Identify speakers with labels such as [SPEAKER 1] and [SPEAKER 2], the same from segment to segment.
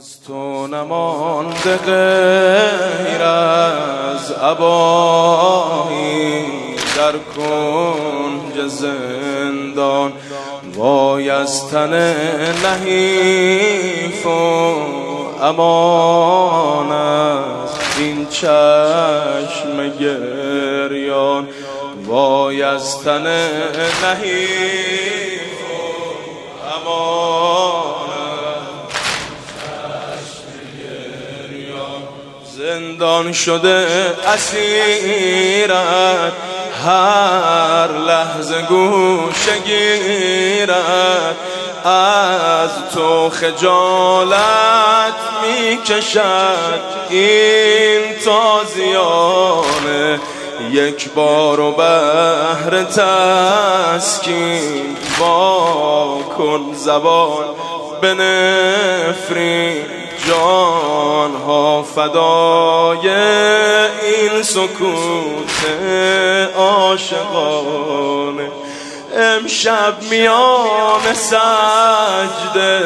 [SPEAKER 1] از تو نمانده غیر از عبایی در کنج زندان وای از تن نحیف و امان از این چشم گریان وای از تن نحیف زندان شده اسیرت هر لحظه گوشه گیرد. از تو خجالت می‌کشد. این تازیانه یک بار و بهر تسکین. با کن زبان به نفرین جان ها فدای این سکوت عاشقانه. امشب میان سجده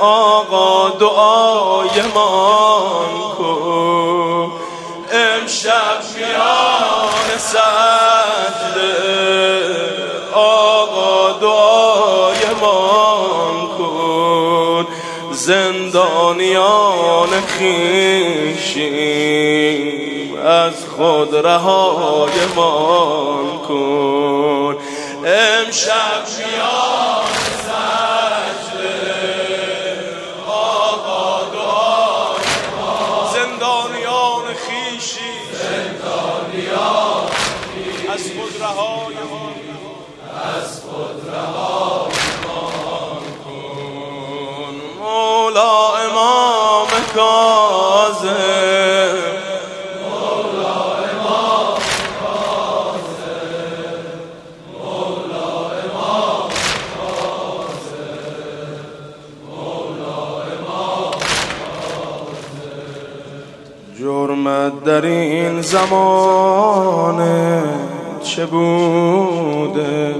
[SPEAKER 1] آقا دعای مان کن. امشب میان زندانیان خیشیم. از خود رهای مان کن. امشب میان جرمت در این زمان چه بوده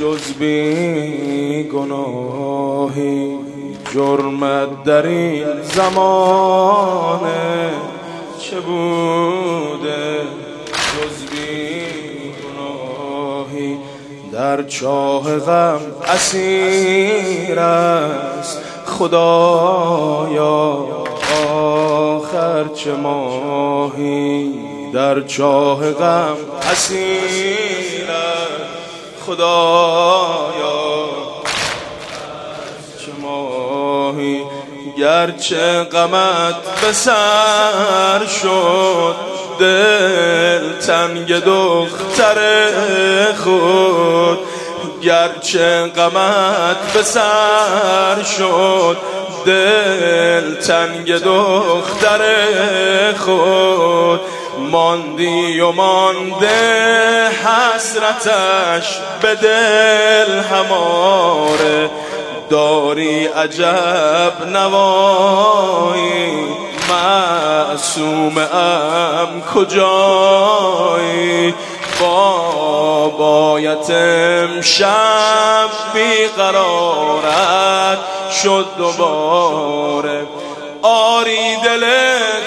[SPEAKER 1] جز بی گناهی جرمت در این زمان چه بوده جز بی گناهی در چاه غم اسیر است خدایا. آخر چه ماهی در چاه غم اسیر خدایا چه ماهی گرچه غمت به سر شد دل تنگ دختر خود گرچه غمت به سر شد دل تنگ دختر خود ماندی و مانده حسرتش به دل هماره. داری عجب نوایی معصوم ام کجایی؟ بابایت امشب بیقرارت شد دوباره. آری دل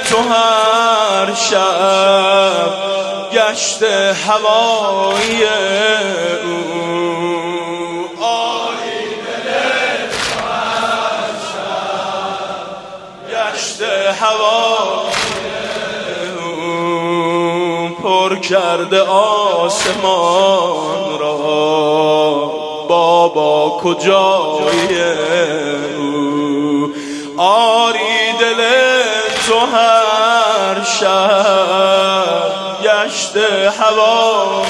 [SPEAKER 1] تو هر شب گشت هوایی کرده آسمان را. بابا کجای او؟ آری دل تو هر شب گشت هوا.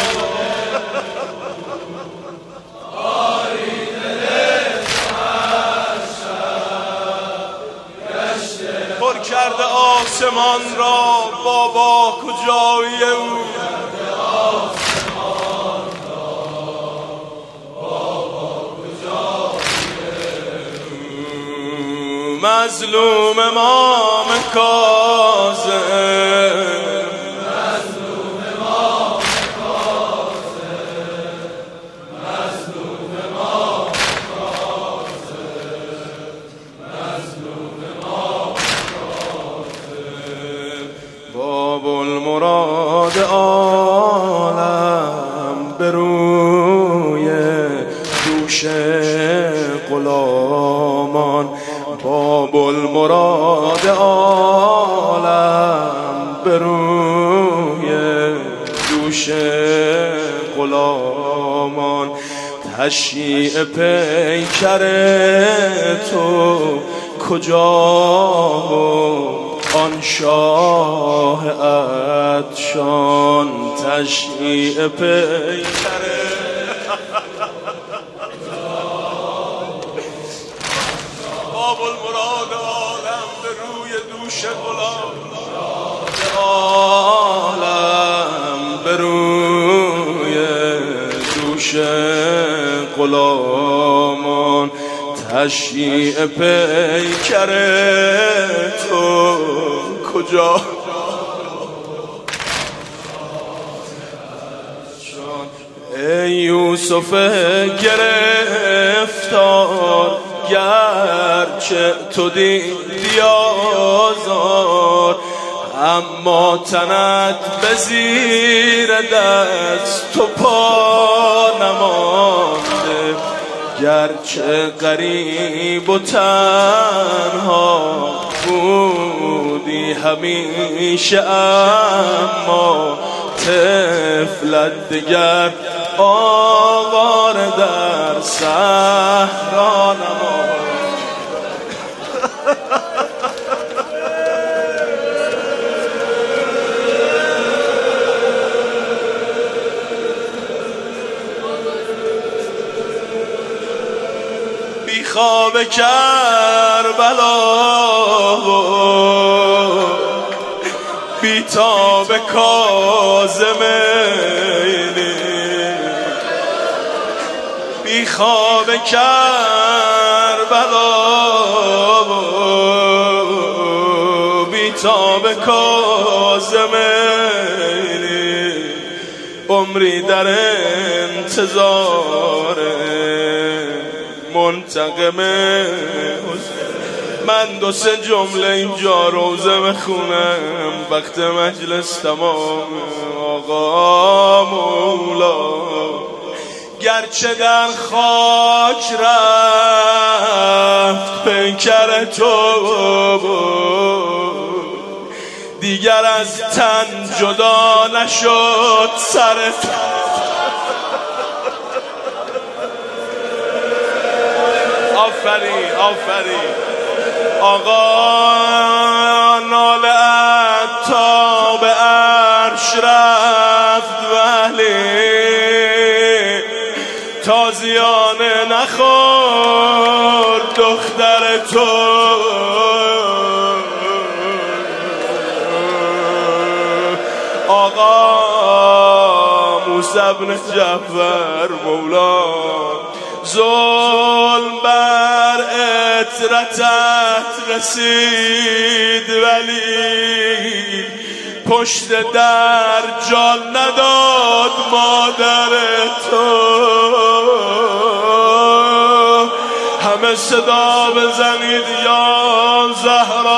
[SPEAKER 1] آسمان را. بابا کجای او؟ مظلوم امام کاظم تشیع پیکر تو کجا آن شاه اتشان تشیع پیکر تشیع پیکر تو کجا؟ ای یوسف گرفتار گرچه تو دیدی آزار اما تنت به زیر دست تو پا گرچه قریب و تنها بودی همیشه اما طفلت دگر آوار در صحرا خواب کربلا بی تاب کازمینی بی خواب کربلا بی تاب کازمینی عمری در انتظار منتقم من دو سه جمله اینجا روزه بخونم. وقت مجلس تمام آقا مولا. گرچه در خاک رفت پیکر تو دیگر از تن جدا نشد سرت آفرین آفرین. آقا ناله تا به عرش رفت ولی تازیانه نخور دختر تو. آقا موسی بن جعفر مولا ظلم بر اطرتت رسید ولی پشت در جان نداد مادر تو. همه صدا بزنید یا زهرا.